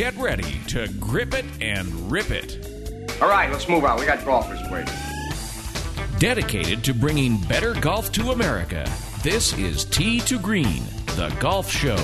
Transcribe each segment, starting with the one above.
Get ready to grip it and rip it. All right, let's move on. We got golfers waiting. Dedicated to bringing better golf to America, this is Tee to Green, the golf show.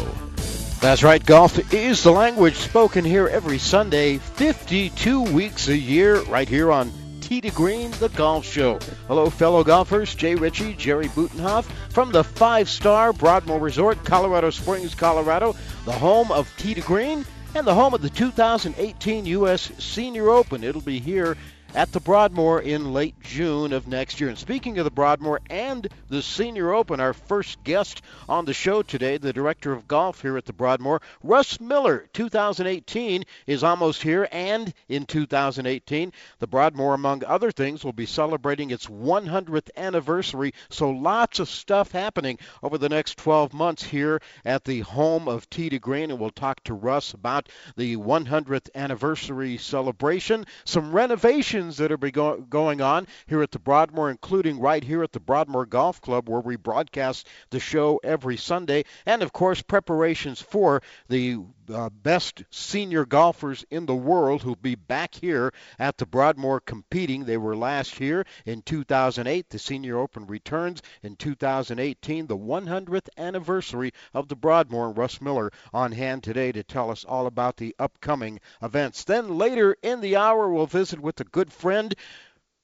That's right, golf is the language spoken here every Sunday, 52 weeks a year, right here on Tee to Green, the golf show. Hello, fellow golfers. Jay Ritchie, Jerry Butenhoff from the five star Broadmoor Resort, Colorado Springs, Colorado, the home of Tee to Green and the home of the 2018 U.S. Senior Open. It'll be here at the Broadmoor in late June of next year. And speaking of the Broadmoor and the Senior Open, our first guest on the show today, the director of golf here at the Broadmoor, Russ Miller. 2018 is almost here, and in 2018, the Broadmoor, among other things, will be celebrating its 100th anniversary. So lots of stuff happening over the next 12 months here at the home of Tee to Green, and we'll talk to Russ about the 100th anniversary celebration, some renovations that are go- going on here at the Broadmoor, including right here at the Broadmoor Golf Club, where we broadcast the show every Sunday, and of course preparations for the uh, best senior golfers in the world who'll be back here at the Broadmoor competing. They were last year in 2008. The Senior Open returns in 2018, the 100th anniversary of the Broadmoor. Russ Miller on hand today to tell us all about the upcoming events. Then later in the hour, we'll visit with a good friend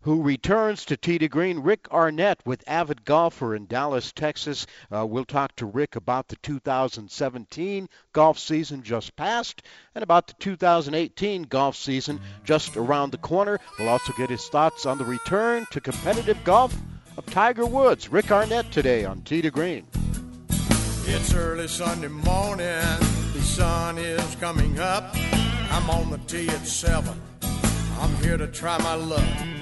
who returns to to Green, Rick Arnett with Avid Golfer in Dallas, Texas. Uh, we'll talk to Rick about the 2017 golf season just passed and about the 2018 golf season just around the corner. We'll also get his thoughts on the return to competitive golf of Tiger Woods. Rick Arnett today on to Green. It's early Sunday morning, the sun is coming up. I'm on the tee at 7. I'm here to try my luck.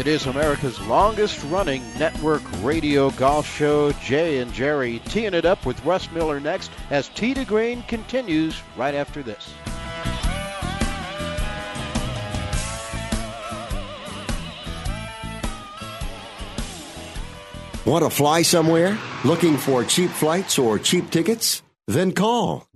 It is America's longest running network radio golf show. Jay and Jerry teeing it up with Russ Miller next as Tee to Green continues right after this. Want to fly somewhere? Looking for cheap flights or cheap tickets? Then call.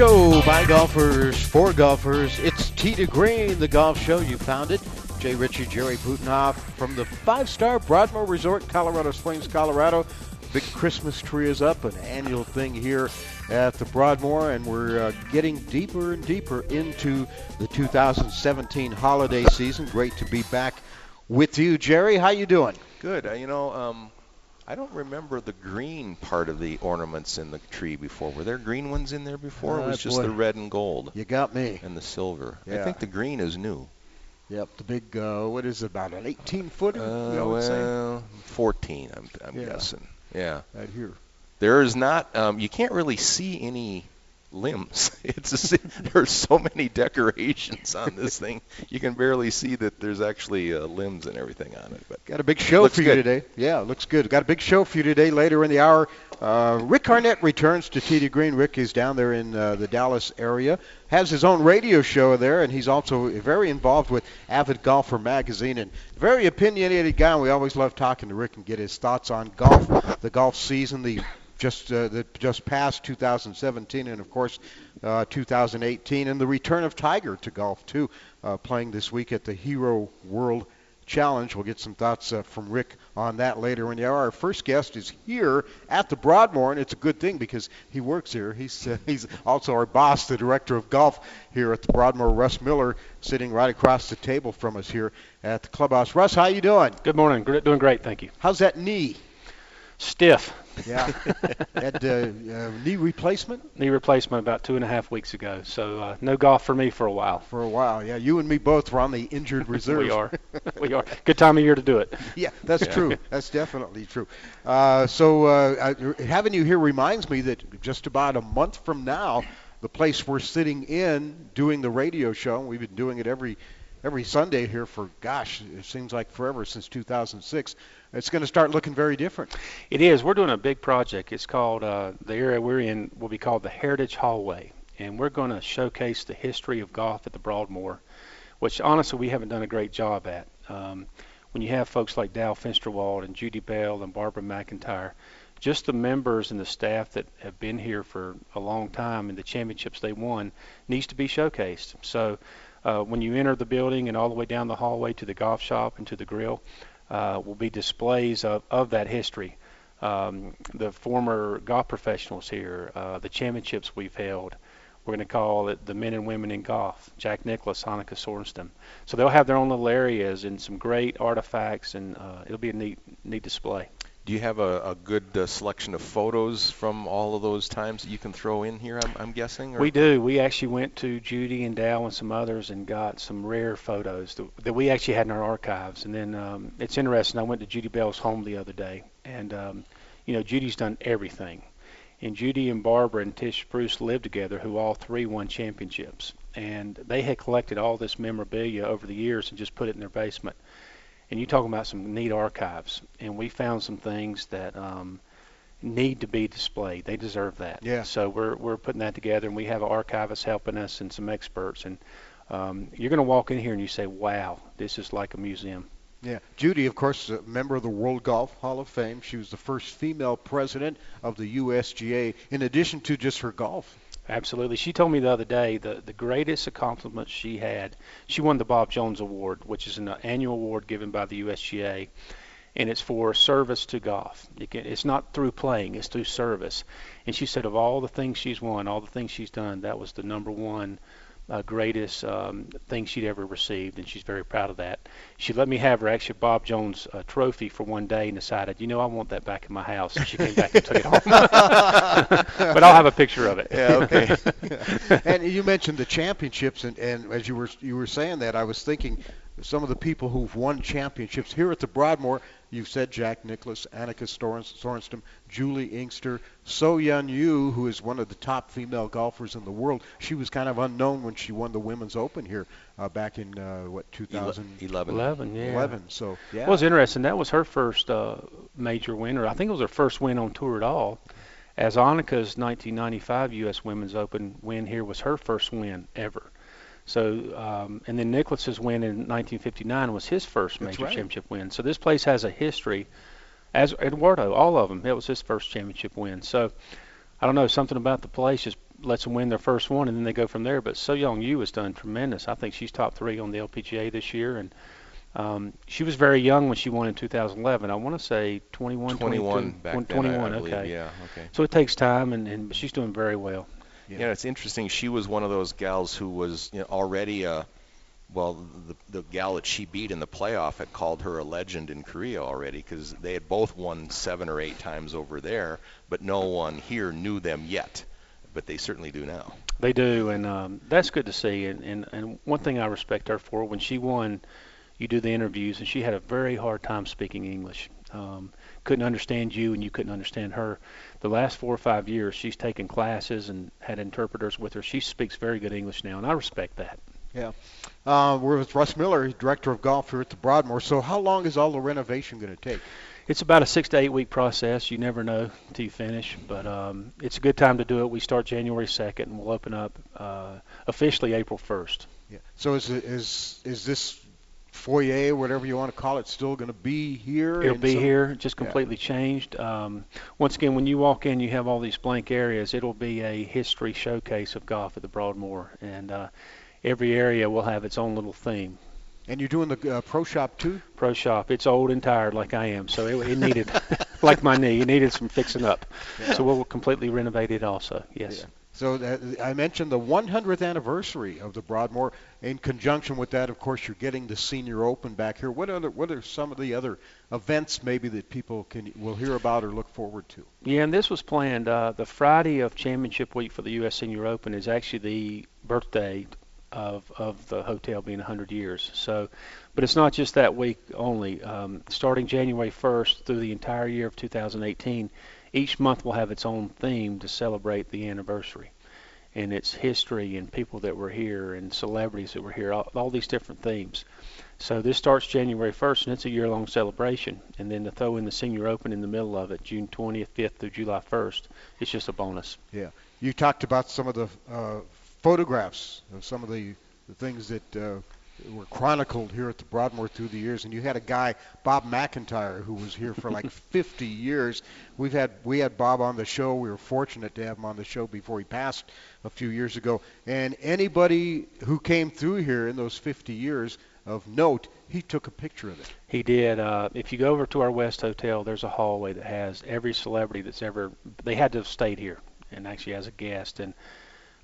Show by golfers for golfers. It's to Green, the golf show. You found it. Jay Ritchie, Jerry Butenhoff from the five-star Broadmoor Resort, Colorado Springs, Colorado. Big Christmas tree is up, an annual thing here at the Broadmoor, and we're uh, getting deeper and deeper into the 2017 holiday season. Great to be back with you, Jerry. How you doing? Good. Uh, you know, um, I don't remember the green part of the ornaments in the tree before. Were there green ones in there before? it Uh, was just boy. the red and gold You got me. and the silver. I think the green is new. Yep, the big, uh, what is it, about an 18 footer? Uh, you would say? well, 14, I'm, I'm Yeah. guessing. Yeah. Right here. There is not. Um, you can't really see any limbs. It's a, there's so many decorations on this thing. You can barely see that there's actually uh, limbs and everything on it. But Got a big show for you good. today. Yeah, looks good. Got a big show for you today. Later in the hour, uh, Rick Arnett returns to Tee to Green. Rick is down there in uh, the Dallas area, has his own radio show there, and he's also very involved with Avid Golfer magazine and very opinionated guy. And we always love talking to Rick and get his thoughts on golf, the golf season, the just uh, the just past 2017, and of course uh, 2018, and the return of Tiger to golf too, uh, playing this week at the Hero World Challenge. We'll get some thoughts uh, from Rick on that later in the hour. Our first guest is here at the Broadmoor, and it's a good thing because he works here. He's uh, he's also our boss, the director of golf here at the Broadmoor. Russ Miller, sitting right across the table from us here at the clubhouse. Russ, how you doing? Good morning. Doing great, thank you. How's that knee? Stiff. Yeah, had uh, uh, knee replacement Knee replacement about two and a half weeks ago. So uh, no golf for me for a while. for a while. Yeah, you and me both were on the injured reserve. We are. we are. Good time of year to do it. Yeah, that's true. That's definitely true. Uh, so uh, having you here reminds me that just about a month from now, the place we're sitting in doing the radio show, and we've been doing it every every Sunday here for gosh, it seems like forever since 2006. It's going to start looking very different. It is. We're doing a big project. It's called uh, the area we're in will be called the Heritage Hallway, and we're going to showcase the history of golf at the Broadmoor, which honestly we haven't done a great job at. Um, when you have folks like Dow Finsterwald and Judy Bell and Barbara McIntyre, just the members and the staff that have been here for a long time and the championships they won needs to be showcased. So uh, when you enter the building and all the way down the hallway to the golf shop and to the grill, uh, will be displays of, of that history. Um, the former golf professionals here, uh, the championships we've held. We're going to call it the men and women in golf. Jack Nicklaus, Annika Sorenstam. So they'll have their own little areas and some great artifacts, and uh, it'll be a neat, neat display. Do you have a, a good uh, selection of photos from all of those times that you can throw in here? I'm, I'm guessing. Or? We do. We actually went to Judy and Dow and some others and got some rare photos that, that we actually had in our archives. And then um, it's interesting. I went to Judy Bell's home the other day, and um, you know Judy's done everything. And Judy and Barbara and Tish Preuss lived together, who all three won championships. And they had collected all this memorabilia over the years and just put it in their basement. And you talking about some neat archives. And we found some things that um, need to be displayed. They deserve that. Yeah. So we're we're putting that together, and we have an archivist helping us and some experts. And um, you're going to walk in here and you say, "Wow, this is like a museum." Yeah, Judy, of course, is a member of the World Golf Hall of Fame. She was the first female president of the USGA. In addition to just her golf. Absolutely. She told me the other day the, the greatest accomplishment she had, she won the Bob Jones Award, which is an annual award given by the USGA. and it's for service to golf. Can, it's not through playing; it's through service. And she said of all the things she's won, all the things she's done, that was the number one uh, greatest um, thing she'd ever received, and she's very proud of that. She let me have her actually Bob Jones uh, trophy for one day and decided, you know, I want that back in my house. And she came back and took it home. but I'll have a picture of it. Yeah, okay. and you mentioned the championships, and, and as you were you were saying that, I was thinking some of the people who've won championships here at the Broadmoor. You've said Jack Nicklaus, Annika Sorenstam, Juli Inkster, So Yeon Ryu, who is one of the top female golfers in the world. She was kind of unknown when she won the Women's Open here uh, back in uh, what 2011. 11, yeah. 11. So yeah. Well, it's interesting. That was her first uh, major win, or I think it was her first win on tour at all. As Annika's 1995 U.S. Women's Open win here was her first win ever. So, um, and then Nicklaus's win in 1959 was his first major right. championship win. So this place has a history. As Eduardo, all of them, it was his first championship win. So, I don't know, something about the place just lets them win their first one, and then they go from there. But So Yeon Ryu has done tremendous. I think she's top three on the LPGA this year, and um, she was very young when she won in 2011. I want to say 21, 21 22, back 21. then, I, I okay. believe. Yeah, okay. So it takes time, and, and she's doing very well. Yeah. yeah, it's interesting. She was one of those gals who was you know, already a, well, the, the gal that she beat in the playoff had called her a legend in Korea already because they had both won seven or eight times over there, but no one here knew them yet. But they certainly do now. They do, and um, that's good to see. And, and and one thing I respect her for when she won, you do the interviews, and she had a very hard time speaking English. Um, couldn't understand you, and you couldn't understand her the last four or five years, she's taken classes and had interpreters with her. She speaks very good English now, and I respect that. Yeah. Uh, we're with Russ Miller, director of golf here at the Broadmoor. So, how long is all the renovation going to take? It's about a six to eight week process. You never know until you finish, but um, it's a good time to do it. We start January 2nd, and we'll open up uh, officially April 1st. Yeah. So, is is is this foyer, whatever you want to call it, still going to be here? It'll be some, here, just completely yeah. changed. Um, once again, when you walk in, you have all these blank areas. It'll be a history showcase of golf at the Broadmoor, and uh, every area will have its own little theme. And you're doing the uh, pro shop too? Pro shop. It's old and tired like I am, so it, it needed, like my knee, it needed some fixing up. Yeah. So we'll completely renovate it also. Yes. Yeah. So that, I mentioned the 100th anniversary of the Broadmoor. In conjunction with that, of course, you're getting the Senior Open back here. What other, what are some of the other events maybe that people can will hear about or look forward to? Yeah, and this was planned. Uh, the Friday of Championship Week for the U.S. Senior Open is actually the birthday of of the hotel being 100 years. So, but it's not just that week only. Um, starting January 1st through the entire year of 2018 each month will have its own theme to celebrate the anniversary and its history and people that were here and celebrities that were here, all, all these different themes. So this starts January 1st and it's a year-long celebration. And then to throw in the Senior Open in the middle of it, June 20th, 5th through July 1st, it's just a bonus. Yeah. You talked about some of the uh, photographs of some of the, the things that uh, were chronicled here at the Broadmoor through the years, and you had a guy, Bob McIntyre, who was here for like 50 years. We've had we had Bob on the show. We were fortunate to have him on the show before he passed a few years ago. And anybody who came through here in those 50 years of note, he took a picture of it. He did. Uh, if you go over to our West Hotel, there's a hallway that has every celebrity that's ever. They had to have stayed here, and actually as a guest and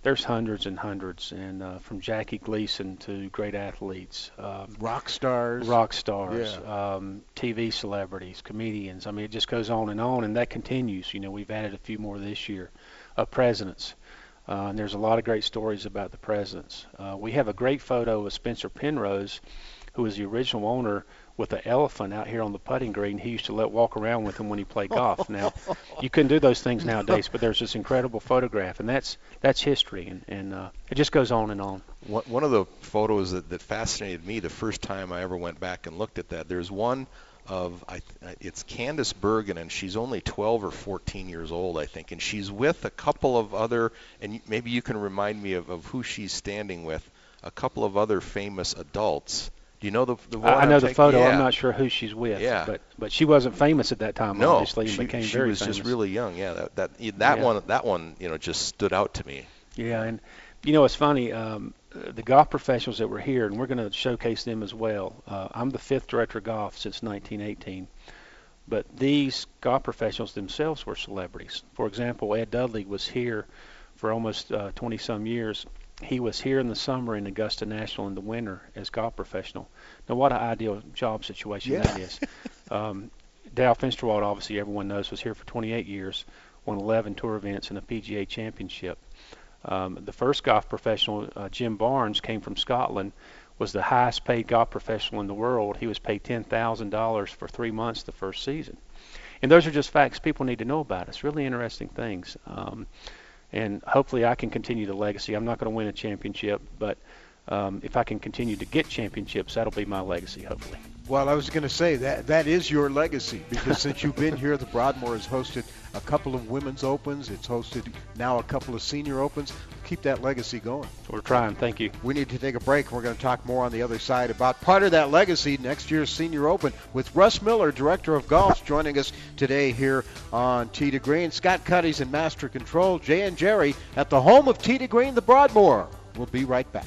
there's hundreds and hundreds, and uh, from Jackie Gleason to great athletes, um, rock stars, rock stars, yeah. um, TV celebrities, comedians. I mean, it just goes on and on, and that continues. You know, we've added a few more this year, uh, presidents. Uh, and there's a lot of great stories about the presidents. Uh, we have a great photo of Spencer Penrose, who was the original owner with an elephant out here on the putting green. He used to let walk around with him when he played golf. Now, you couldn't do those things nowadays, but there's this incredible photograph, and that's that's history, and, and uh, it just goes on and on. One of the photos that, that fascinated me the first time I ever went back and looked at that, there's one of I, it's Candice Bergen, and she's only 12 or 14 years old, I think, and she's with a couple of other, and maybe you can remind me of, of who she's standing with, a couple of other famous adults do you know the the I, I know the photo. Yeah. I'm not sure who she's with. Yeah. But but she wasn't famous at that time. No, obviously, she, became she very was famous. just really young. Yeah, that that that yeah. one that one you know just stood out to me. Yeah, and You know, it's funny. Um, the golf professionals that were here, and we're going to showcase them as well. Uh, I'm the fifth director of golf since 1918, but these golf professionals themselves were celebrities. For example, Ed Dudley was here for almost 20 uh, some years. He was here in the summer in Augusta National in the winter as golf professional. Now, what an ideal job situation yeah. that is. Um, Dow Finsterwald, obviously everyone knows, was here for 28 years, won 11 tour events and a PGA championship. Um, the first golf professional, uh, Jim Barnes, came from Scotland, was the highest paid golf professional in the world. He was paid $10,000 for three months the first season. And those are just facts people need to know about. It's really interesting things. Um, and hopefully I can continue the legacy. I'm not going to win a championship, but um, if I can continue to get championships, that'll be my legacy, hopefully. Well, I was going to say that that is your legacy because since you've been here, the Broadmoor has hosted a couple of women's opens. It's hosted now a couple of senior opens. Keep that legacy going. We're trying. Thank you. We need to take a break. We're going to talk more on the other side about part of that legacy next year's senior open with Russ Miller, director of golf, joining us today here on Tee to Green. Scott Cuddy's in master control. Jay and Jerry at the home of Tee to Green, the Broadmoor. We'll be right back.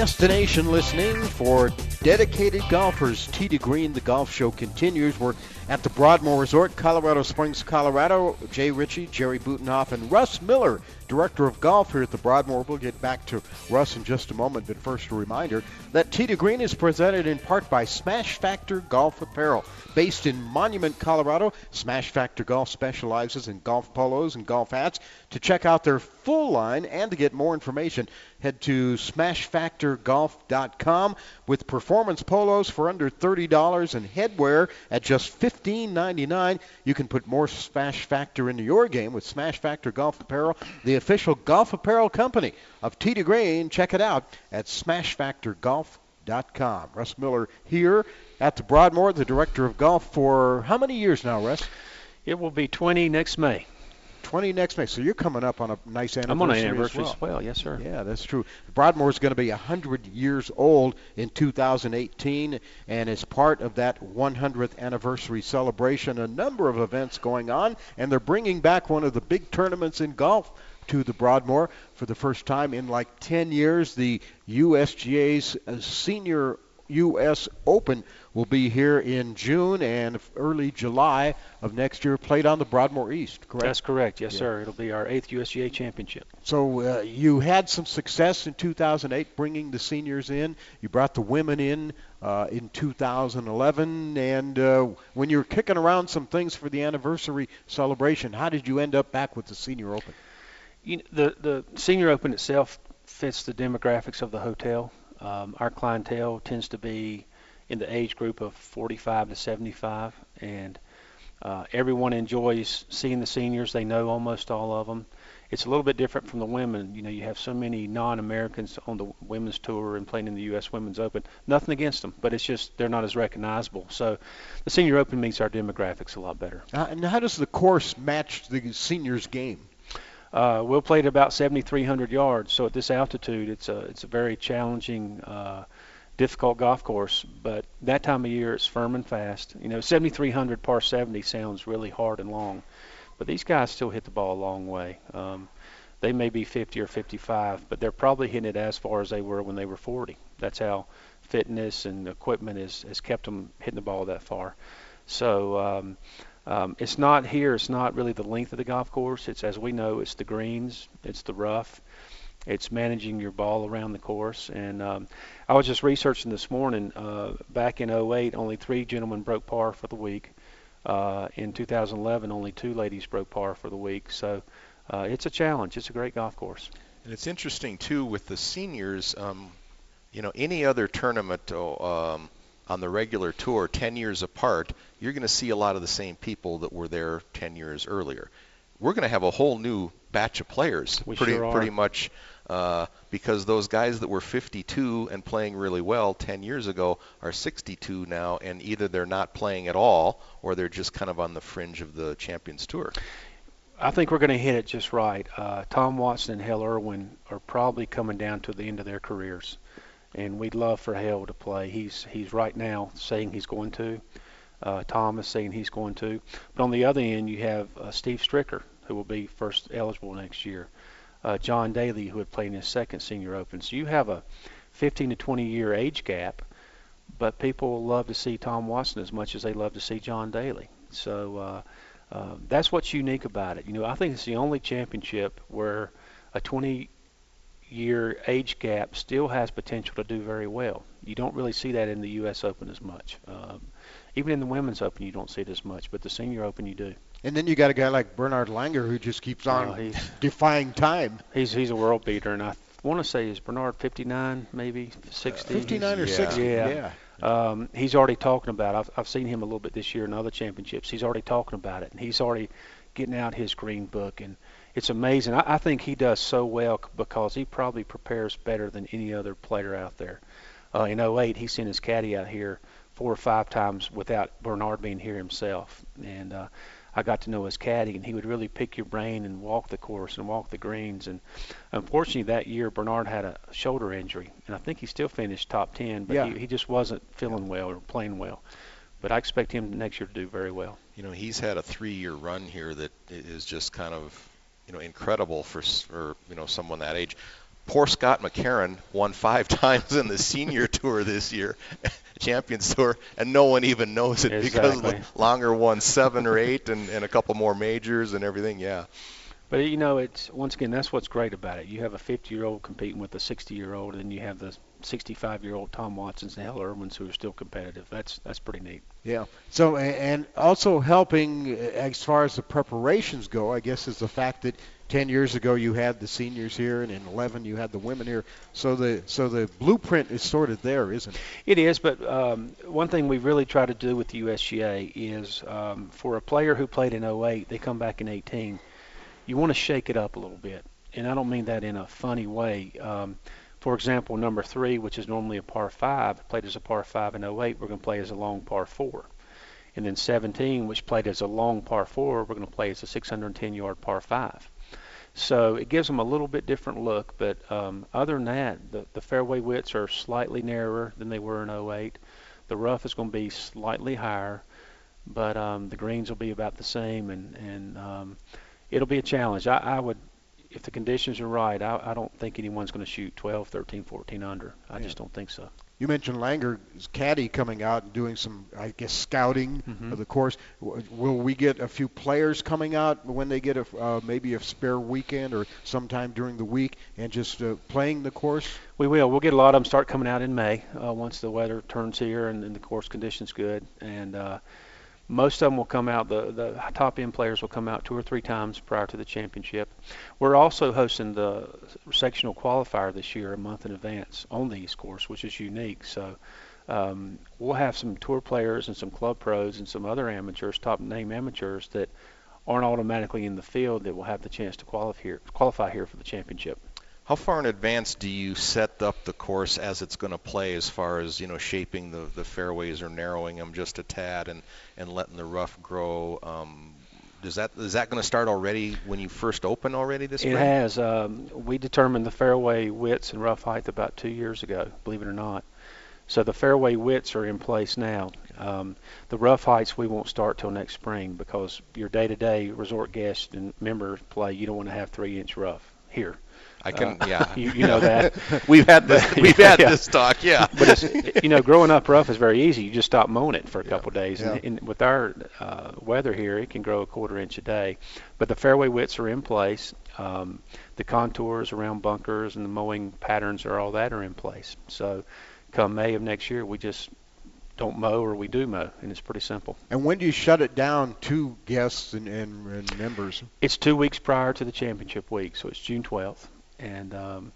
Destination listening for dedicated golfers. To Green, the golf show continues. We're at the Broadmoor Resort, Colorado Springs, Colorado. Jay Ritchie, Jerry Butenhoff, and Russ Miller, Director of Golf here at the Broadmoor. We'll get back to Russ in just a moment, but first a reminder that to Green is presented in part by Smash Factor Golf Apparel. Based in Monument, Colorado, Smash Factor Golf specializes in golf polos and golf hats. To check out their full line and to get more information, head to smashfactorgolf.com with performance polos for under $30 and headwear at just $15.99. You can put more Smash Factor into your game with Smash Factor Golf Apparel, the official golf apparel company of to Green. Check it out at smashfactorgolf.com. Russ Miller here at the Broadmoor, the director of golf for how many years now, Russ? It will be 20 next May. 20 next May. So you're coming up on a nice anniversary. I'm on an anniversary as well. as well. Yes, sir. Yeah, that's true. Broadmoor is going to be 100 years old in 2018, and as part of that 100th anniversary celebration, a number of events going on, and they're bringing back one of the big tournaments in golf to the Broadmoor for the first time in like 10 years. The USGA's uh, Senior U.S. Open will be here in June and early July of next year, played on the Broadmoor East, correct? That's correct. Yes, Yeah. sir. It'll be our eighth USGA championship. So uh, you had some success in 2008 bringing the seniors in. You brought the women in uh, in 2011, and uh, when you were kicking around some things for the anniversary celebration, how did you end up back with the Senior Open? You know, the the senior open itself fits the demographics of the hotel. Um, our clientele tends to be in the age group of 45 to 75, and uh, everyone enjoys seeing the seniors. They know almost all of them. It's a little bit different from the women. You know, you have so many non-Americans on the women's tour and playing in the U.S. Women's Open. Nothing against them, but it's just they're not as recognizable. So, the Senior Open meets our demographics a lot better. Uh, and how does the course match the seniors' game? Uh, we'll play at about 7,300 yards. So at this altitude, it's a it's a very challenging, uh, difficult golf course. But that time of year, it's firm and fast. You know, 7,300 par 70 sounds really hard and long, but these guys still hit the ball a long way. Um, they may be 50 or 55, but they're probably hitting it as far as they were when they were 40. That's how fitness and equipment has, has kept them hitting the ball that far. So um, um, it's not here. It's not really the length of the golf course. It's as we know, it's the greens, it's the rough, it's managing your ball around the course. And um, I was just researching this morning. Uh, back in 08, only three gentlemen broke par for the week. Uh, in 2011, only two ladies broke par for the week. So uh, it's a challenge. It's a great golf course. And it's interesting too with the seniors. Um, you know, any other tournament oh, um, on the regular tour, 10 years apart, you're going to see a lot of the same people that were there 10 years earlier. We're going to have a whole new batch of players, We pretty sure pretty much, uh, because those guys that were 52 and playing really well 10 years ago are 62 now, and either they're not playing at all or they're just kind of on the fringe of the Champions Tour. I think we're going to hit it just right. Uh, Tom Watson and Hale Irwin are probably coming down to the end of their careers, and we'd love for Hale to play. He's he's right now saying he's going to. Uh, Tom is saying he's going to. But on the other end, you have uh, Steve Stricker, who will be first eligible next year. Uh, John Daly, who had played in his second Senior Open. So you have a 15 to 20 year age gap, but people love to see Tom Watson as much as they love to see John Daly. So. Uh, uh, that's what's unique about it. You know, I think it's the only championship where a 20-year age gap still has potential to do very well. You don't really see that in the U.S. Open as much. Um, even in the Women's Open, you don't see it as much, but the Senior Open, you do. And then you got a guy like Bernard Langer who just keeps on Oh, he's- defying time. He's he's a world beater, and I want to say is Bernard 59, maybe 60. 59 or 60, yeah. Um, he's already talking about. I've I've seen him a little bit this year in other championships. He's already talking about it, and he's already getting out his green book, and it's amazing. I, I think he does so well because he probably prepares better than any other player out there. Uh, in 08, he sent his caddy out here four or five times without Bernard being here himself, and uh, I got to know his caddy, and he would really pick your brain and walk the course and walk the greens. And unfortunately, that year Bernard had a shoulder injury, and I think he still finished top 10, but Yeah. he, he just wasn't feeling well or playing well. But I expect him next year to do very well. You know, he's had a three-year run here that i- is just kind of, you know, incredible for for you know someone that age. poor Scott McCarron won five times in the senior tour this year, Champions Tour, and no one even knows it Exactly. because Langer won seven or eight and, and a couple more majors and everything. Yeah. But you know, it's once again that's what's great about it. You have a 50-year-old competing with a 60-year-old, and you have the 65-year-old Tom Watsons and Hale Irwins who are still competitive. That's that's pretty neat. Yeah. So and also helping uh, as far as the preparations go, I guess, is the fact that 10 years ago you had the seniors here, and in 11 you had the women here. So the so the blueprint is sort of there, isn't it? It is, but um, one thing we really try to do with the USGA is um, for a player who played in 08, they come back in 18. You want to shake it up a little bit, and I don't mean that in a funny way. Um, for example, number three, which is normally a par five, played as a par five in 08, we're going to play as a long par four. And then 17, which played as a long par four, we're going to play as a 610 yard par five. So it gives them a little bit different look, but um, other than that, the, the fairway widths are slightly narrower than they were in 08. The rough is going to be slightly higher, but um, the greens will be about the same, and, and um, it'll be a challenge. I, I would, if the conditions are right, I, I don't think anyone's going to shoot 12, 13, 14 under. I Yeah. just don't think so. You mentioned Langer's caddy coming out and doing some, I guess, scouting Mhm. of the course. Will we get a few players coming out when they get a uh, maybe a spare weekend or sometime during the week and just uh, playing the course? We will. We'll get a lot of them start coming out in May uh, once the weather turns here and, and the course conditions good. And uh, most of them will come out. The the top end players will come out two or three times prior to the championship. We're also hosting the sectional qualifier this year a month in advance on the East Course, which is unique. So. Um, we'll have some tour players and some club pros and some other amateurs, top name amateurs that aren't automatically in the field that will have the chance to qualify here, qualify here for the championship. How far in advance do you set up the course as it's going to play, as far as you know, shaping the, the fairways or narrowing them just a tad and, and letting the rough grow? Um, does that is that going to start already when you first open already this year? It spring? has. Um, we determined the fairway widths and rough height about two years ago, believe it or not. So the fairway widths are in place now. Um, the rough heights we won't start till next spring because your day-to-day resort guests and members play. You don't want to have three-inch rough here. I can, Uh, yeah. You, you know that. We've had this- we've had this talk, yeah. But it's, you know, growing up rough is very easy. You just stop mowing it for a couple of days, and, and with our uh, weather here, it can grow a quarter inch a day. But the fairway widths are in place. Um, the contours around bunkers and the mowing patterns are all that are in place. So, come May of next year, we just don't mow or we do mow, and it's pretty simple. And when do you shut it down to guests and, and, and members? It's two weeks prior to the championship week, so it's June 12th, and um,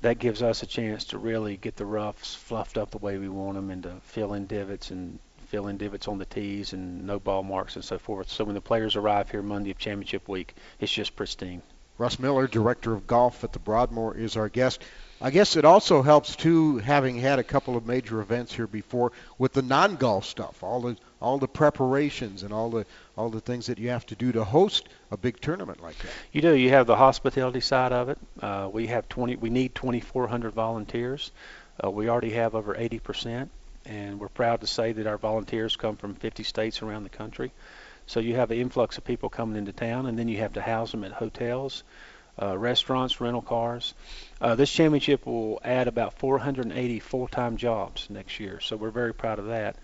that gives us a chance to really get the roughs fluffed up the way we want them and to fill in divots and fill in divots on the tees and no ball marks and so forth. So when the players arrive here Monday of championship week, it's just pristine. Russ Miller, director of golf at the Broadmoor, is our guest. I guess it also helps too, having had a couple of major events here before, with the non-golf stuff, all the all the preparations and all the all the things that you have to do to host a big tournament like that. You do. You have the hospitality side of it. Uh, we have 20. We need 2,400 volunteers. Uh, we already have over 80 percent, and we're proud to say that our volunteers come from 50 states around the country. So you have an influx of people coming into town, and then you have to house them at hotels, uh, restaurants, rental cars. Uh, this championship will add about 480 full-time jobs next year, so we're very proud of that.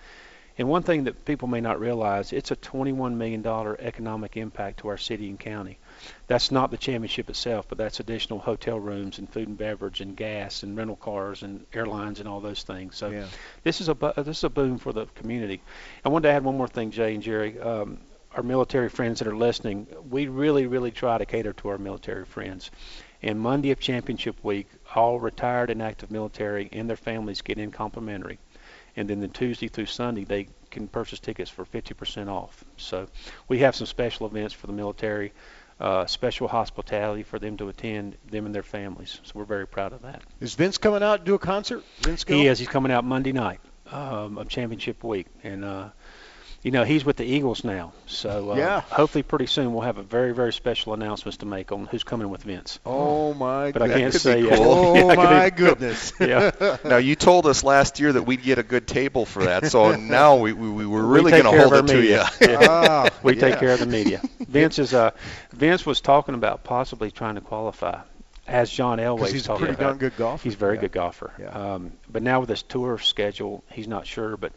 And one thing that people may not realize, it's a $21 million economic impact to our city and county. That's not the championship itself, but that's additional hotel rooms and food and beverage and gas and rental cars and airlines and all those things. So Yeah. this is a bu- this is a boom for the community. I wanted to add one more thing, Jay and Jerry. Um, our military friends that are listening, we really, really try to cater to our military friends. And Monday of Championship Week, all retired and active military and their families get in complimentary. And then the Tuesday through Sunday, they can purchase tickets for 50% off. So we have some special events for the military, uh, special hospitality for them to attend, them and their families. So we're very proud of that. Is Vince coming out to do a concert? Vince Gill? He is. He's coming out Monday night um, of Championship Week, and uh, you know he's with the Eagles now. So uh, Yeah. hopefully pretty soon we'll have a very very special announcement to make on who's coming with Vince. Oh my But I goodness. can't could say be yet. cool. Oh Yeah, it could be- my goodness. Yeah. now you told us last year that we'd get a good table for that, so now we, we, we were really we going to hold our it to you. Yeah. Ah, we take care of the media. Vince is uh, Vince was talking about possibly trying to qualify, as John Elway he's a talking pretty about, darn good golfer. He's a very Yeah. good golfer. Yeah. Um, but now with his tour schedule, he's not sure. But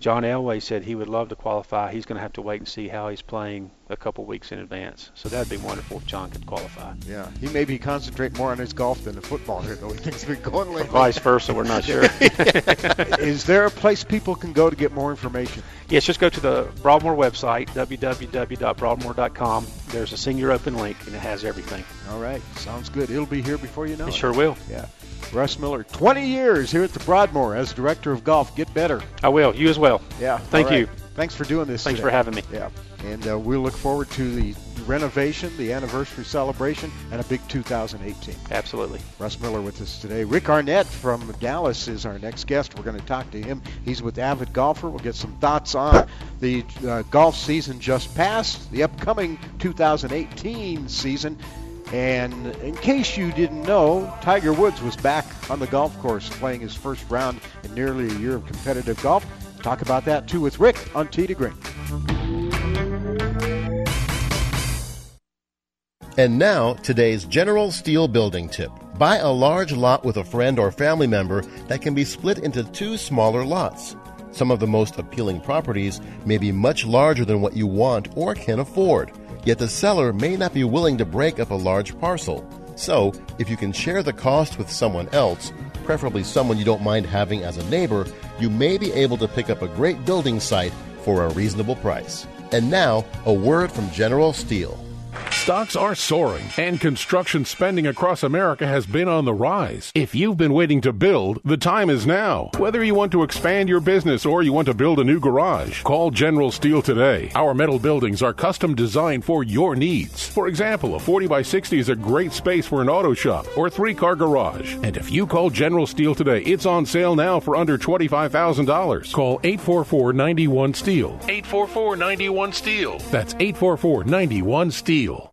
John Elway said he would love to qualify. He's going to have to wait and see how he's playing a couple weeks in advance. So that'd be wonderful if John could qualify. Yeah, he may be concentrating more on his golf than the football here, though. Things have been going lately. Vice versa, we're not sure. Is there a place people can go to get more information? Yes, just go to the Broadmoor website, www.broadmoor.com. There's a senior open link, and it has everything. All right, sounds good. It'll be here before you know It it. sure will. Yeah. Russ Miller, 20 years here at the Broadmoor as director of golf. Get better. I will. You as well. Yeah. Thank right. you. Thanks for doing this. Thanks today. for having me. Yeah. And uh, we'll look forward to the renovation, the anniversary celebration, and a big 2018. Absolutely. Russ Miller with us today. Rick Arnett from Dallas is our next guest. We're going to talk to him. He's with Avid Golfer. We'll get some thoughts on the uh, golf season just passed, the upcoming 2018 season. And in case you didn't know, Tiger Woods was back on the golf course playing his first round in nearly a year of competitive golf. Talk about that too with Rick on Tee to Green. And now, today's General Steel building tip. Buy a large lot with a friend or family member that can be split into two smaller lots. Some of the most appealing properties may be much larger than what you want or can afford, yet the seller may not be willing to break up a large parcel. So, if you can share the cost with someone else, preferably someone you don't mind having as a neighbor, you may be able to pick up a great building site for a reasonable price. And now, a word from General Steel. Stocks are soaring, and construction spending across America has been on the rise. If you've been waiting to build, the time is now. Whether you want to expand your business or you want to build a new garage, call General Steel today. Our metal buildings are custom designed for your needs. For example, a 40 by 60 is a great space for an auto shop or three car garage. And if you call General Steel today, it's on sale now for under $25,000. Call 844 91 Steel. 844 91 Steel. That's 844 91 Steel.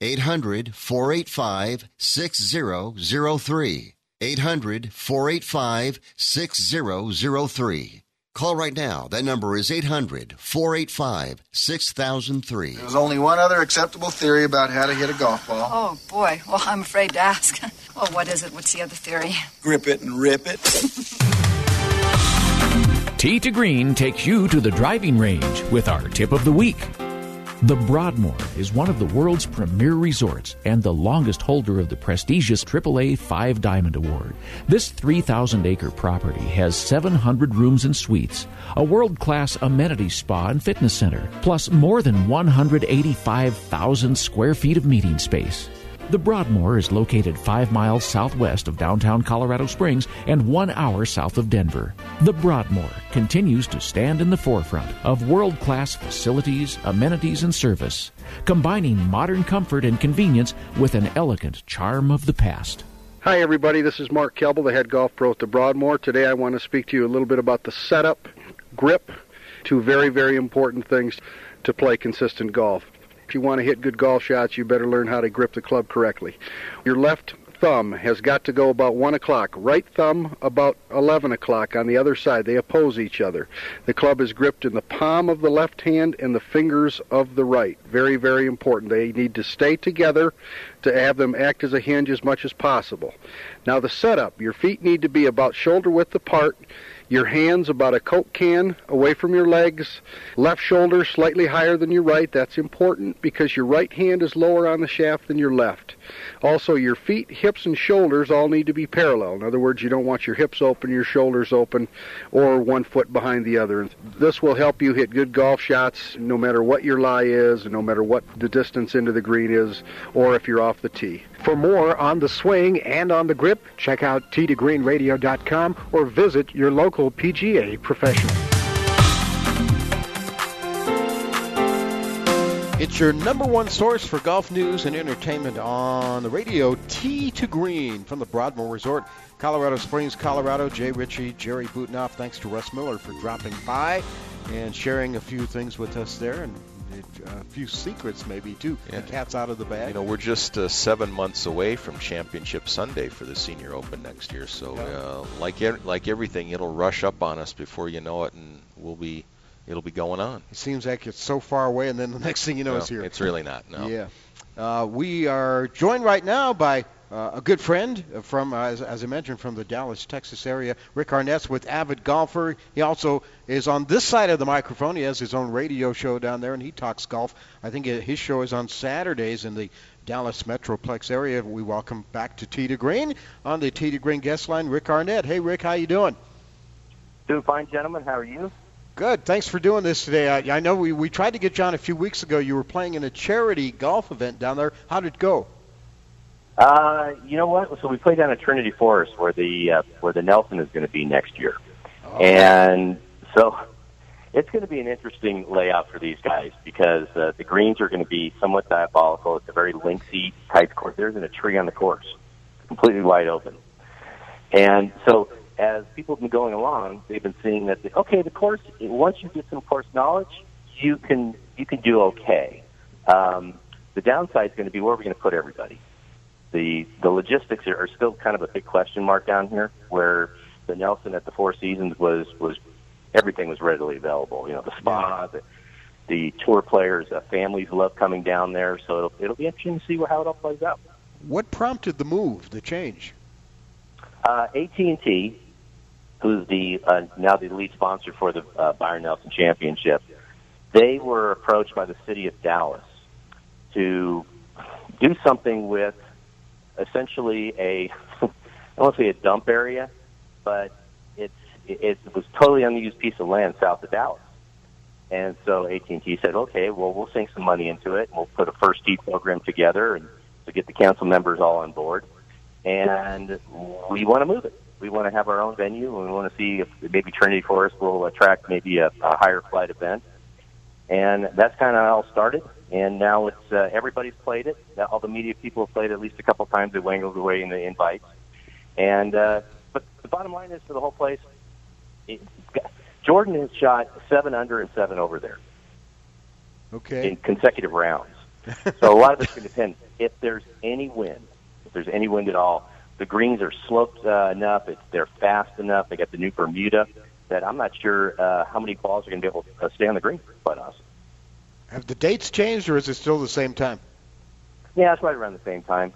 800 485 6003. 800 485 6003. Call right now. That number is 800 485 6003. There's only one other acceptable theory about how to hit a golf ball. Oh, boy. Well, I'm afraid to ask. well, what is it? What's the other theory? Grip it and rip it. Tee to Green takes you to the driving range with our tip of the week. The Broadmoor is one of the world's premier resorts and the longest holder of the prestigious AAA Five Diamond Award. This 3,000 acre property has 700 rooms and suites, a world class amenity spa and fitness center, plus more than 185,000 square feet of meeting space. The Broadmoor is located five miles southwest of downtown Colorado Springs and one hour south of Denver. The Broadmoor continues to stand in the forefront of world class facilities, amenities, and service, combining modern comfort and convenience with an elegant charm of the past. Hi, everybody. This is Mark Kelble, the head golf pro at the Broadmoor. Today I want to speak to you a little bit about the setup, grip, two very, very important things to play consistent golf. If you want to hit good golf shots, you better learn how to grip the club correctly. Your left thumb has got to go about 1 o'clock, right thumb about 11 o'clock on the other side. They oppose each other. The club is gripped in the palm of the left hand and the fingers of the right. Very, very important. They need to stay together to have them act as a hinge as much as possible. Now, the setup your feet need to be about shoulder width apart your hands about a Coke can away from your legs, left shoulder slightly higher than your right. That's important because your right hand is lower on the shaft than your left. Also, your feet, hips, and shoulders all need to be parallel. In other words, you don't want your hips open, your shoulders open, or one foot behind the other. This will help you hit good golf shots no matter what your lie is, no matter what the distance into the green is, or if you're off the tee. For more on the swing and on the grip, check out teetogreenradio.com or visit your local PGA professional. It's your number one source for golf news and entertainment on the radio. Tee to Green from the Broadmoor Resort, Colorado Springs, Colorado. Jay Ritchie, Jerry Butenhoff. Thanks to Russ Miller for dropping by and sharing a few things with us there and a few secrets maybe too. Yeah. The cat's out of the bag. You know, we're just uh, seven months away from Championship Sunday for the Senior Open next year. So, yeah. uh, like like everything, it'll rush up on us before you know it, and we'll be it'll be going on. It seems like it's so far away, and then the next thing you know, no, it's here. It's really not. No. Yeah. Uh, we are joined right now by uh, a good friend from, uh, as, as, I mentioned, from the Dallas, Texas area, Rick Arnett with Avid Golfer. He also is on this side of the microphone. He has his own radio show down there, and he talks golf. I think his show is on Saturdays in the Dallas Metroplex area. We welcome back to to Green on the to Green guest line, Rick Arnett. Hey, Rick, how you doing? Doing fine, gentlemen. How are you? Good. Thanks for doing this today. I, I know we, we tried to get you on a few weeks ago. You were playing in a charity golf event down there. How did it go? Uh, you know what? So we played down at Trinity Forest, where the uh, where the Nelson is going to be next year, oh. and so it's going to be an interesting layout for these guys because uh, the greens are going to be somewhat diabolical. It's a very lengthy, tight course. There isn't a tree on the course, completely wide open, and so as people have been going along, they've been seeing that the, okay, the course once you get some course knowledge, you can you can do okay. Um, the downside is going to be where are we going to put everybody? The the logistics are, are still kind of a big question mark down here. Where the Nelson at the Four Seasons was was everything was readily available. You know, the spa, the, the tour players, uh, families love coming down there. So it'll, it'll be interesting to see how it all plays out. What prompted the move, the change? Uh, AT&T who's the uh, now the lead sponsor for the uh, Byron Nelson Championship, they were approached by the city of Dallas to do something with essentially a I won't say a dump area, but it's it, it was totally unused piece of land south of Dallas. And so AT&T said, okay, well, we'll sink some money into it. And we'll put a first tee program together and to get the council members all on board. And we want to move it we want to have our own venue, and we want to see if maybe Trinity Forest will attract maybe a, a higher flight event. And that's kind of how it all started. And now it's uh, everybody's played it. All the media people have played it at least a couple times. They wangled away in the invites. And uh, but the bottom line is for the whole place, it, Jordan has shot seven under and seven over there. Okay. In consecutive rounds. so a lot of it's going to depend if there's any wind. If there's any wind at all, the greens are sloped uh, enough. It's, they're fast enough. They got the new Bermuda that I'm not sure uh, how many balls are going to be able to uh, stay on the green. Quite honestly. Have the dates changed, or is it still the same time? Yeah, it's right around the same time.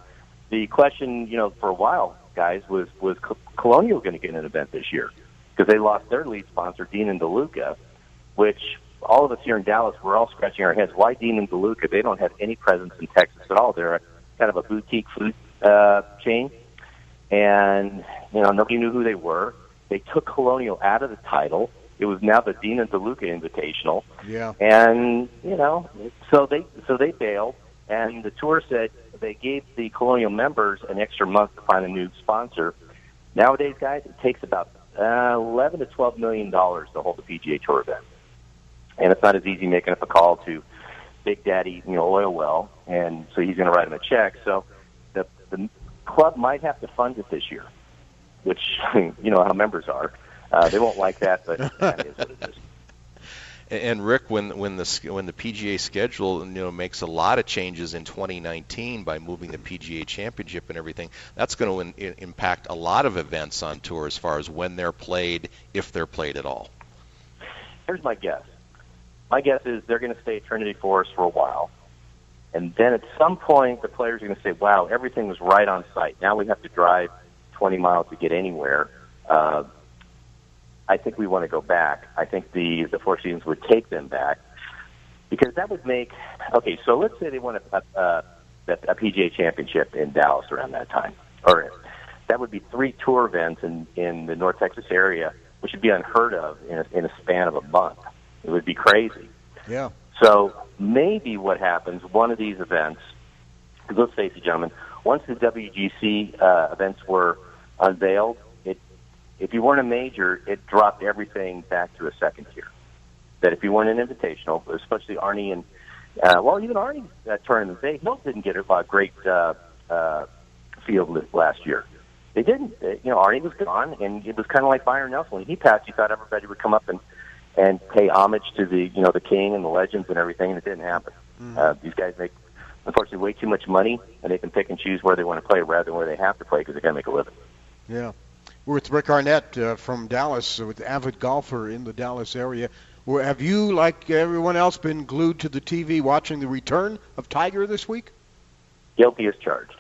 The question, you know, for a while, guys, was was Colonial going to get an event this year because they lost their lead sponsor, Dean and DeLuca, which all of us here in Dallas were all scratching our heads. Why Dean and DeLuca? They don't have any presence in Texas at all. They're a, kind of a boutique food uh, chain and you know nobody knew who they were. They took Colonial out of the title. It was now the Dean and DeLuca Invitational. Yeah. And you know, so they so they bailed, and the tour said, they gave the Colonial members an extra month to find a new sponsor. Nowadays, guys, it takes about uh, 11 to 12 million dollars to hold a PGA Tour event, and it's not as easy making up a call to Big Daddy, you know, oil well, and so he's going to write him a check. So the the club might have to fund it this year, which you know how members are. Uh, they won't like that, but that is what it is. And Rick, when when the when the PGA schedule you know makes a lot of changes in 2019 by moving the PGA Championship and everything, that's going to in, impact a lot of events on tour as far as when they're played, if they're played at all. Here's my guess. My guess is they're going to stay at Trinity Forest for a while, and then at some point the players are going to say, "Wow, everything was right on site. Now we have to drive 20 miles to get anywhere." Uh, I think we want to go back. I think the the Four Seasons would take them back because that would make okay. So let's say they won a, a, a PGA Championship in Dallas around that time, or that would be three tour events in in the North Texas area, which would be unheard of in a, in a span of a month. It would be crazy. Yeah. So maybe what happens, one of these events, because let's face it, gentlemen, once the WGC uh, events were unveiled, if you weren't a major, it dropped everything back to a second tier. That if you weren't an invitational, especially Arnie and uh, well, even Arnie's uh, tournament, they Hill didn't get a great uh, uh, field last year. They didn't. Uh, you know, Arnie was gone, and it was kind of like Byron Nelson. When he passed, you thought everybody would come up and and pay homage to the you know the king and the legends and everything, and it didn't happen. Mm-hmm. Uh, these guys make unfortunately way too much money, and they can pick and choose where they want to play rather than where they have to play because they got to make a living. Yeah. We're with Rick Arnett uh, from Dallas, uh, with avid golfer in the Dallas area. Well, have you, like everyone else, been glued to the TV watching the return of Tiger this week? Guilty as charged.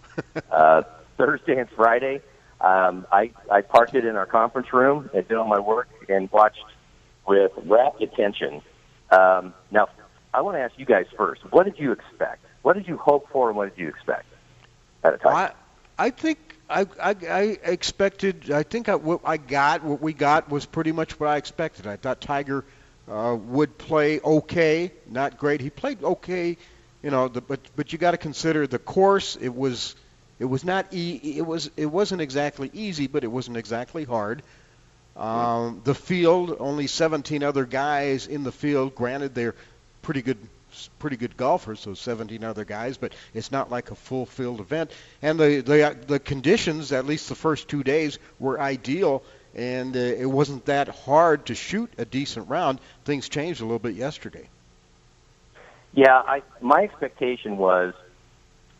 uh, Thursday and Friday, um, I, I parked it in our conference room and did all my work and watched with rapt attention. Um, now, I want to ask you guys first. What did you expect? What did you hope for, and what did you expect at a time? I, I think I, I, I expected. I think I, what I got, what we got, was pretty much what I expected. I thought Tiger uh, would play okay, not great. He played okay, you know. The, but but you got to consider the course. It was it was not e- it was it wasn't exactly easy, but it wasn't exactly hard. Um, the field, only 17 other guys in the field. Granted, they're pretty good pretty good golfers, those 17 other guys, but it's not like a full field event. And the the the conditions, at least the first two days, were ideal, and uh, it wasn't that hard to shoot a decent round. Things changed a little bit yesterday. Yeah, I my expectation was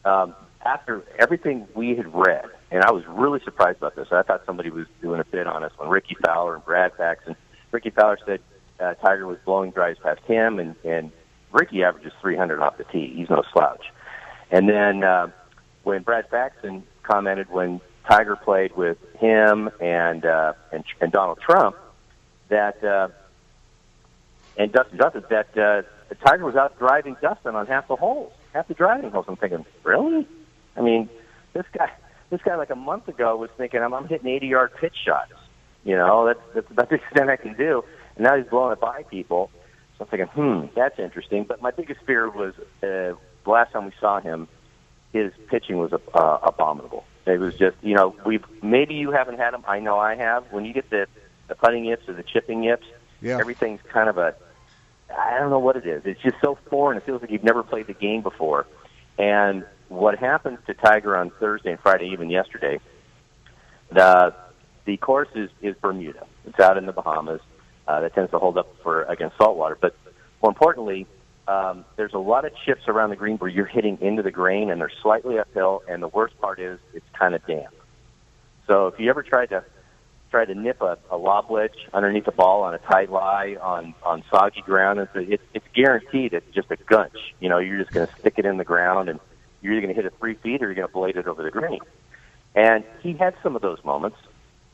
um, after everything we had read, and I was really surprised about this. I thought somebody was doing a bit on us when Rickie Fowler and Brad Faxon. Rickie Fowler said uh, Tiger was blowing drives past him, and and Rickie averages 300 off the tee. He's no slouch. And then uh, when Brad Faxon commented when Tiger played with him and uh, and, and Donald Trump that uh, and Dustin Johnson that uh, Tiger was out driving Dustin on half the holes, half the driving holes. I'm thinking, really? I mean, this guy, this guy like a month ago was thinking, I'm, I'm hitting 80 yard pitch shots. You know, that's that's about the extent I can do. And now he's blowing it by people. So I'm thinking, hmm, that's interesting. But my biggest fear was uh, the last time we saw him, his pitching was uh, abominable. It was just, you know, we maybe you haven't had him. I know I have. When you get the the putting yips or the chipping yips, yeah. everything's kind of a I don't know what it is. It's just so foreign. It feels like you've never played the game before. And what happens to Tiger on Thursday and Friday, even yesterday, the the course is is Bermuda. It's out in the Bahamas. Uh, that tends to hold up for against saltwater. But more importantly, um, there's a lot of chips around the green where you're hitting into the grain and they're slightly uphill. And the worst part is it's kind of damp. So if you ever tried to try to nip a, a lob wedge underneath the ball on a tight lie on on soggy ground, it's, a, it's, it's guaranteed it's just a gunch. You know, you're just going to stick it in the ground and you're either going to hit it three feet or you're going to blade it over the green. And he had some of those moments,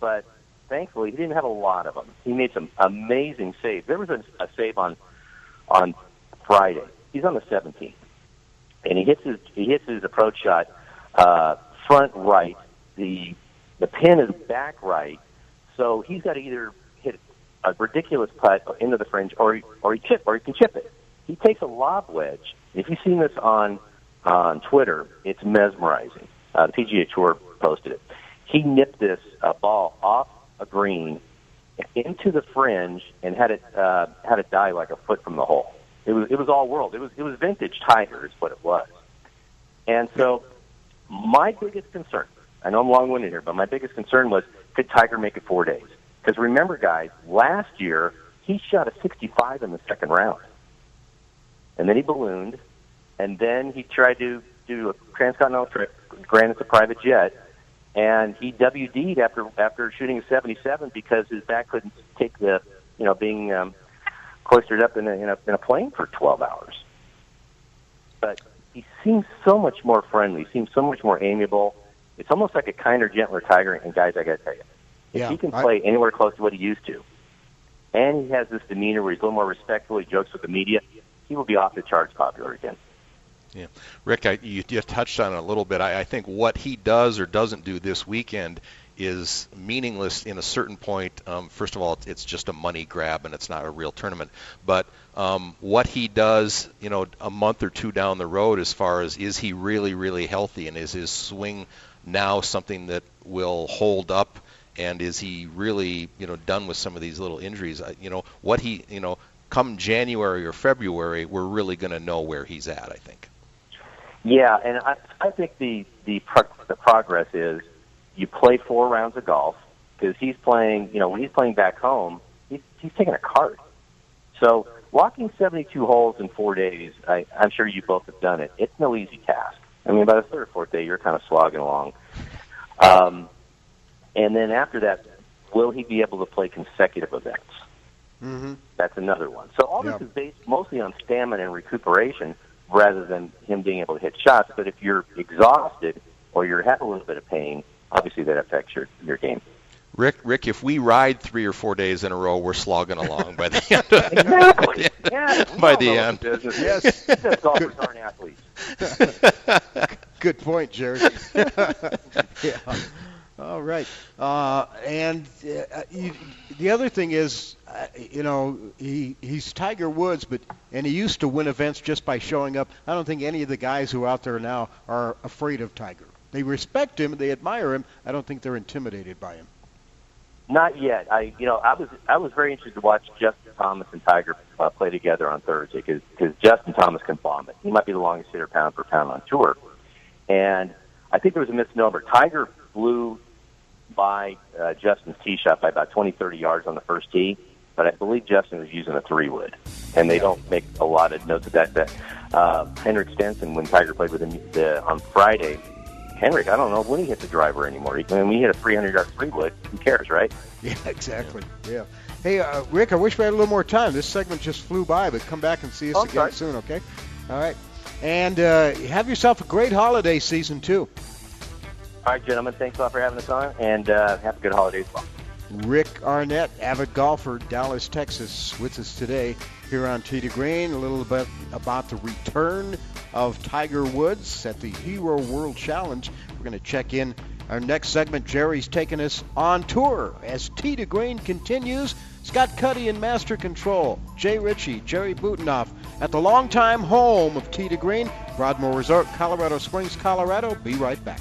but thankfully, he didn't have a lot of them. He made some amazing saves. There was a, a save on on Friday. He's on the 17th, and he hits his he hits his approach shot uh, front right. The the pin is back right, so he's got to either hit a ridiculous putt into the fringe, or or he chip, or he can chip it. He takes a lob wedge. If you've seen this on on Twitter. It's mesmerizing. Uh, the PGA Tour posted it. He nipped this uh, ball off a green into the fringe and had it uh, had it die like a foot from the hole. It was it was all world. It was it was vintage Tiger is what it was. And so my biggest concern, I know I'm long-winded here, but my biggest concern was could Tiger make it four days? Because remember, guys, last year he shot a 65 in the second round, and then he ballooned, and then he tried to do a transcontinental trip. Granted, it's a private jet, and he WD'd after after shooting a 77 because his back couldn't take the you know being um, cloistered up in a, in a in a plane for 12 hours. But he seems so much more friendly. He seems so much more amiable. It's almost like a kinder, gentler Tiger. And guys, I got to tell you, if Yeah, he can I- play anywhere close to what he used to, and he has this demeanor where he's a little more respectful, he jokes with the media, he will be off the charts popular again. Yeah, Rick, I, you, you touched on it a little bit. I, I think what he does or doesn't do this weekend is meaningless in a certain point. Um, first of all, it's, it's just a money grab and it's not a real tournament. But um, what he does, you know, a month or two down the road, as far as is he really, really healthy and is his swing now something that will hold up? And is he really, you know, done with some of these little injuries? You know, what he, you know, come January or February, we're really going to know where he's at. I think. Yeah, and I, I think the the pro- the progress is you play four rounds of golf because he's playing. You know, when he's playing back home, he's he's taking a cart. So walking 72 holes in four days, I, I'm sure you both have done it. It's no easy task. I mean, by the third or fourth day, you're kind of slogging along. Um, and then after that, will he be able to play consecutive events? Mm-hmm. That's another one. So all Yeah. this is based mostly on stamina and recuperation rather than him being able to hit shots. But if you're exhausted or you have a little bit of pain, obviously that affects your, your game. Rick, Rick, if we ride three or four days in a row, we're slogging along by the end. Of, Exactly. Yeah, by the know what end. the business. Yes. Just golfers aren't athletes. Good point, Jerry. yeah. All right. Uh, and uh, you, the other thing is, uh, you know, he he's Tiger Woods, but and he used to win events just by showing up. I don't think any of the guys who are out there now are afraid of Tiger. They respect him, they admire him. I don't think they're intimidated by him. Not yet. I, you know, I was I was very interested to watch Justin Thomas and Tiger uh, play together on Thursday because because Justin Thomas can bomb it. He might be the longest hitter pound for pound on tour, and I think there was a misnomer. Tiger flew by uh, Justin's tee shot by about 20, 30 yards on the first tee, but I believe Justin was using a three wood, and they don't make a lot of notes of that. That uh, Henrik Stenson, when Tiger played with him the, on Friday, Henrik, I don't know when he hit the driver anymore. He, when he hit a 300 yard three wood, who cares, right? Yeah, exactly. Yeah. Hey, uh, Rick, I wish we had a little more time. This segment just flew by, but come back and see us Oh, again sorry. soon, okay? All right. And uh, have yourself a great holiday season, too. All right, gentlemen, thanks a lot for having us on, and uh, have a good holiday as well. Rick Arnett, avid golfer, Dallas, Texas, with us today here on to Green. A little bit about the return of Tiger Woods at the Hero World Challenge. We're going to check in our next segment. Jerry's taking us on tour as to Green continues. Scott Cuddy in master control. Jay Ritchie, Jerry Butenhoff at the longtime home of to Green, Broadmoor Resort, Colorado Springs, Colorado. Be right back.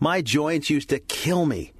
My joints used to kill me.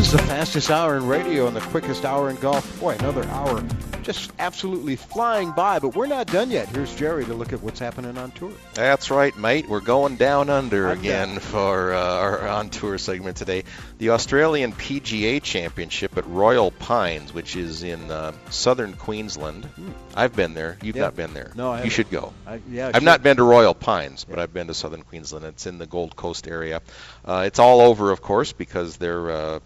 Is the fastest hour in radio and the quickest hour in golf. Boy, another hour just absolutely flying by, but we're not done yet. Here's Jerry to look at what's happening on tour. That's right, mate. We're going down under I'm again down. for uh, our on tour segment today. The Australian PGA Championship at Royal Pines, which is in uh, southern Queensland. I've been there. You've Yeah. not been there. No, I You haven't. should go. I- yeah, I I've should. not been to Royal Pines, but I've been to southern Queensland. It's in the Gold Coast area. Uh, it's all over, of course, because they're uh,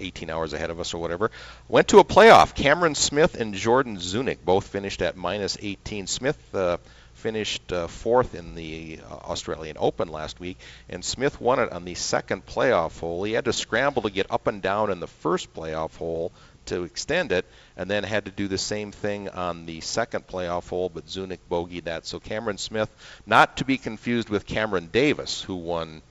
18 hours ahead of us or whatever. Went to a playoff. Cameron Smith and Jordan Zunic both finished at minus 18. Smith uh, finished uh, fourth in the uh, Australian Open last week, and Smith won it on the second playoff hole. He had to scramble to get up and down in the first playoff hole to extend it, and then had to do the same thing on the second playoff hole, but Zunic bogeyed that. So Cameron Smith, not to be confused with Cameron Davis, who won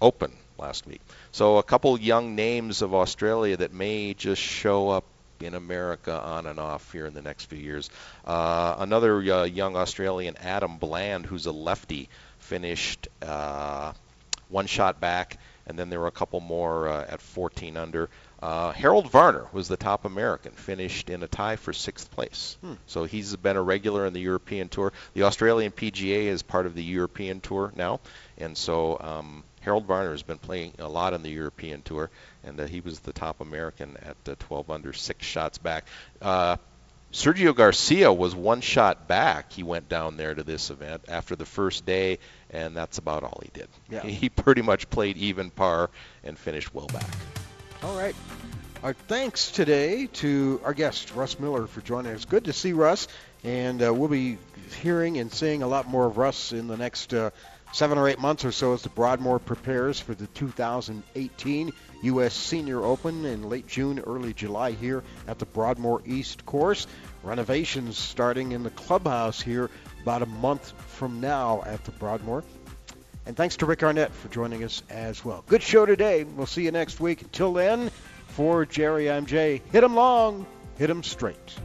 Open last week. So a couple young names of Australia that may just show up in America on and off here in the next few years. Uh, another uh, young Australian, Adam Bland, who's a lefty, finished uh, one shot back, and then there were a couple more uh, at 14 under. Uh, Harold Varner was the top American, finished in a tie for sixth place. Hmm. So he's been a regular in the European Tour. The Australian PGA is part of the European Tour now, and so um, Harold Varner has been playing a lot on the European Tour, and uh, he was the top American at uh, 12 under, six shots back. Uh, Sergio Garcia was one shot back. He went down there to this event after the first day, and that's about all he did. Yeah. He pretty much played even par and finished well back. All right. Our thanks today to our guest, Russ Miller, for joining us. Good to see Russ, and uh, we'll be hearing and seeing a lot more of Russ in the next uh, seven or eight months or so as the Broadmoor prepares for the 2018 U.S. Senior Open in late June, early July here at the Broadmoor East course. Renovations starting in the clubhouse here about a month from now at the Broadmoor. And thanks to Rick Arnett for joining us as well. Good show today. We'll see you next week. Until then, for Jerry, I'm Jay. Hit 'em long, hit 'em straight.